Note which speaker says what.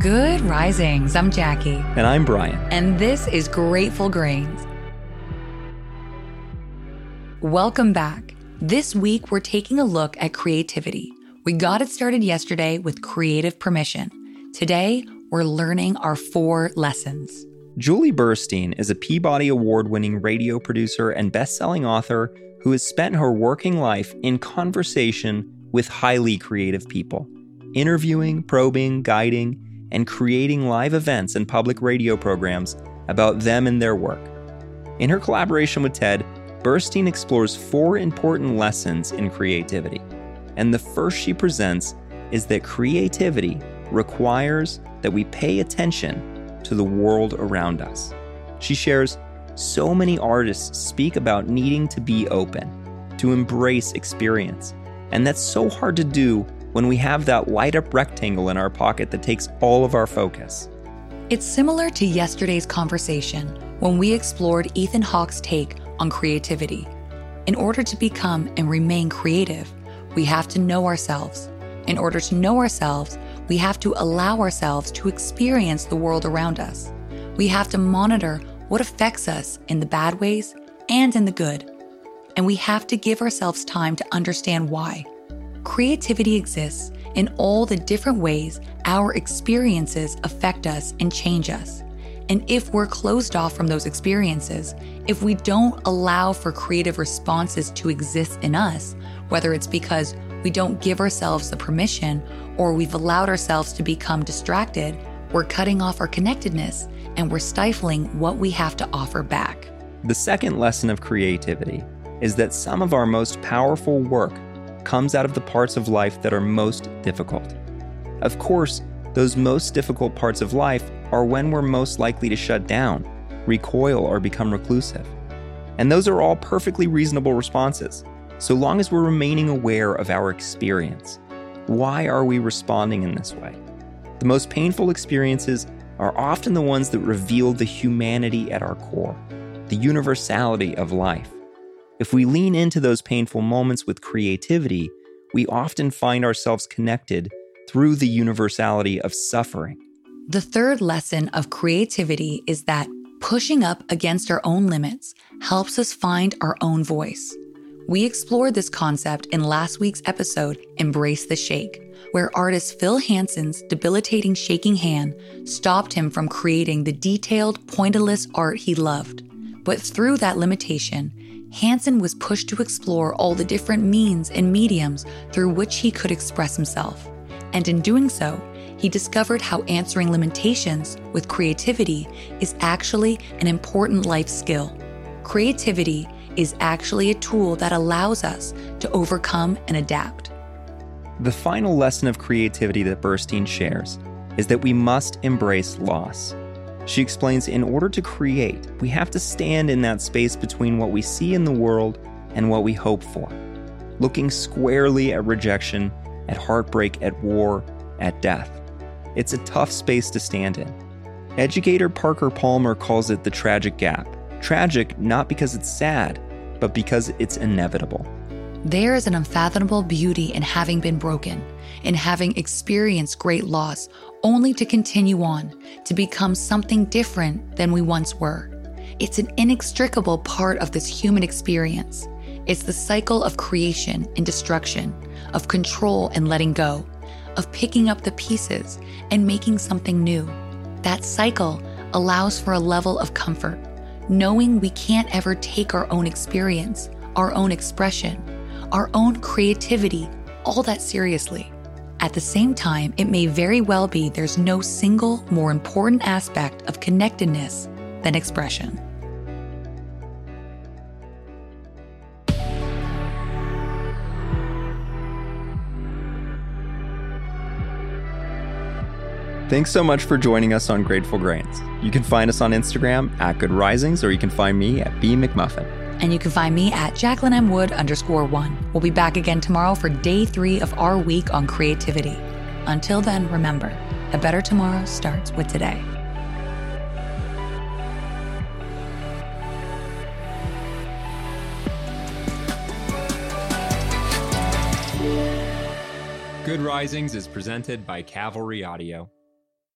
Speaker 1: Good risings. I'm Jackie.
Speaker 2: And I'm Bryan.
Speaker 1: And this is Grateful Grains. Welcome back. This week, we're taking a look at creativity. We got it started yesterday with creative permission. Today, we're learning our four lessons.
Speaker 2: Julie Burstein is a Peabody Award winning radio producer and best selling author who has spent her working life in conversation with highly creative people, interviewing, probing, guiding, and creating live events and public radio programs about them and their work. In her collaboration with TED, Burstein explores four important lessons in creativity. And the first she presents is that creativity requires that we pay attention to the world around us. She shares so many artists speak about needing to be open, to embrace experience, and that's so hard to do when we have that light up rectangle in our pocket that takes all of our focus.
Speaker 1: It's similar to yesterday's conversation when we explored Ethan Hawke's take on creativity. In order to become and remain creative, we have to know ourselves. In order to know ourselves, we have to allow ourselves to experience the world around us. We have to monitor what affects us in the bad ways and in the good. And we have to give ourselves time to understand why. Creativity exists in all the different ways our experiences affect us and change us. And if we're closed off from those experiences, if we don't allow for creative responses to exist in us, whether it's because we don't give ourselves the permission or we've allowed ourselves to become distracted, we're cutting off our connectedness and we're stifling what we have to offer back.
Speaker 2: The second lesson of creativity is that some of our most powerful work comes out of the parts of life that are most difficult. Of course, those most difficult parts of life are when we're most likely to shut down, recoil, or become reclusive. And those are all perfectly reasonable responses, so long as we're remaining aware of our experience. Why are we responding in this way? The most painful experiences are often the ones that reveal the humanity at our core, the universality of life. If we lean into those painful moments with creativity, we often find ourselves connected through the universality of suffering.
Speaker 1: The third lesson of creativity is that pushing up against our own limits helps us find our own voice. We explored this concept in last week's episode, Embrace the Shake, where artist Phil Hansen's debilitating shaking hand stopped him from creating the detailed, pointillist art he loved. But through that limitation, Hansen was pushed to explore all the different means and mediums through which he could express himself. And in doing so, he discovered how answering limitations with creativity is actually an important life skill. Creativity is actually a tool that allows us to overcome and adapt.
Speaker 2: The final lesson of creativity that Burstein shares is that we must embrace loss. She explains in order to create, we have to stand in that space between what we see in the world and what we hope for, looking squarely at rejection, at heartbreak, at war, at death. It's a tough space to stand in. Educator Parker Palmer calls it the tragic gap. Tragic not because it's sad, but because it's inevitable.
Speaker 1: There is an unfathomable beauty in having been broken, in having experienced great loss, only to continue on, to become something different than we once were. It's an inextricable part of this human experience. It's the cycle of creation and destruction, of control and letting go, of picking up the pieces and making something new. That cycle allows for a level of comfort, knowing we can't ever take our own experience, our own expression, our own creativity all that seriously. At the same time, it may very well be there's no single more important aspect of connectedness than expression.
Speaker 2: Thanks so much for joining us on Grateful Grains. You can find us on Instagram at Good Risings, or you can find me at B McMuffin.
Speaker 1: And you can find me at Jacqueline M. Wood underscore one. We'll be back again tomorrow for day three of our week on creativity. Until then, remember, a better tomorrow starts with today.
Speaker 2: Good Risings is presented by Cavalry Audio.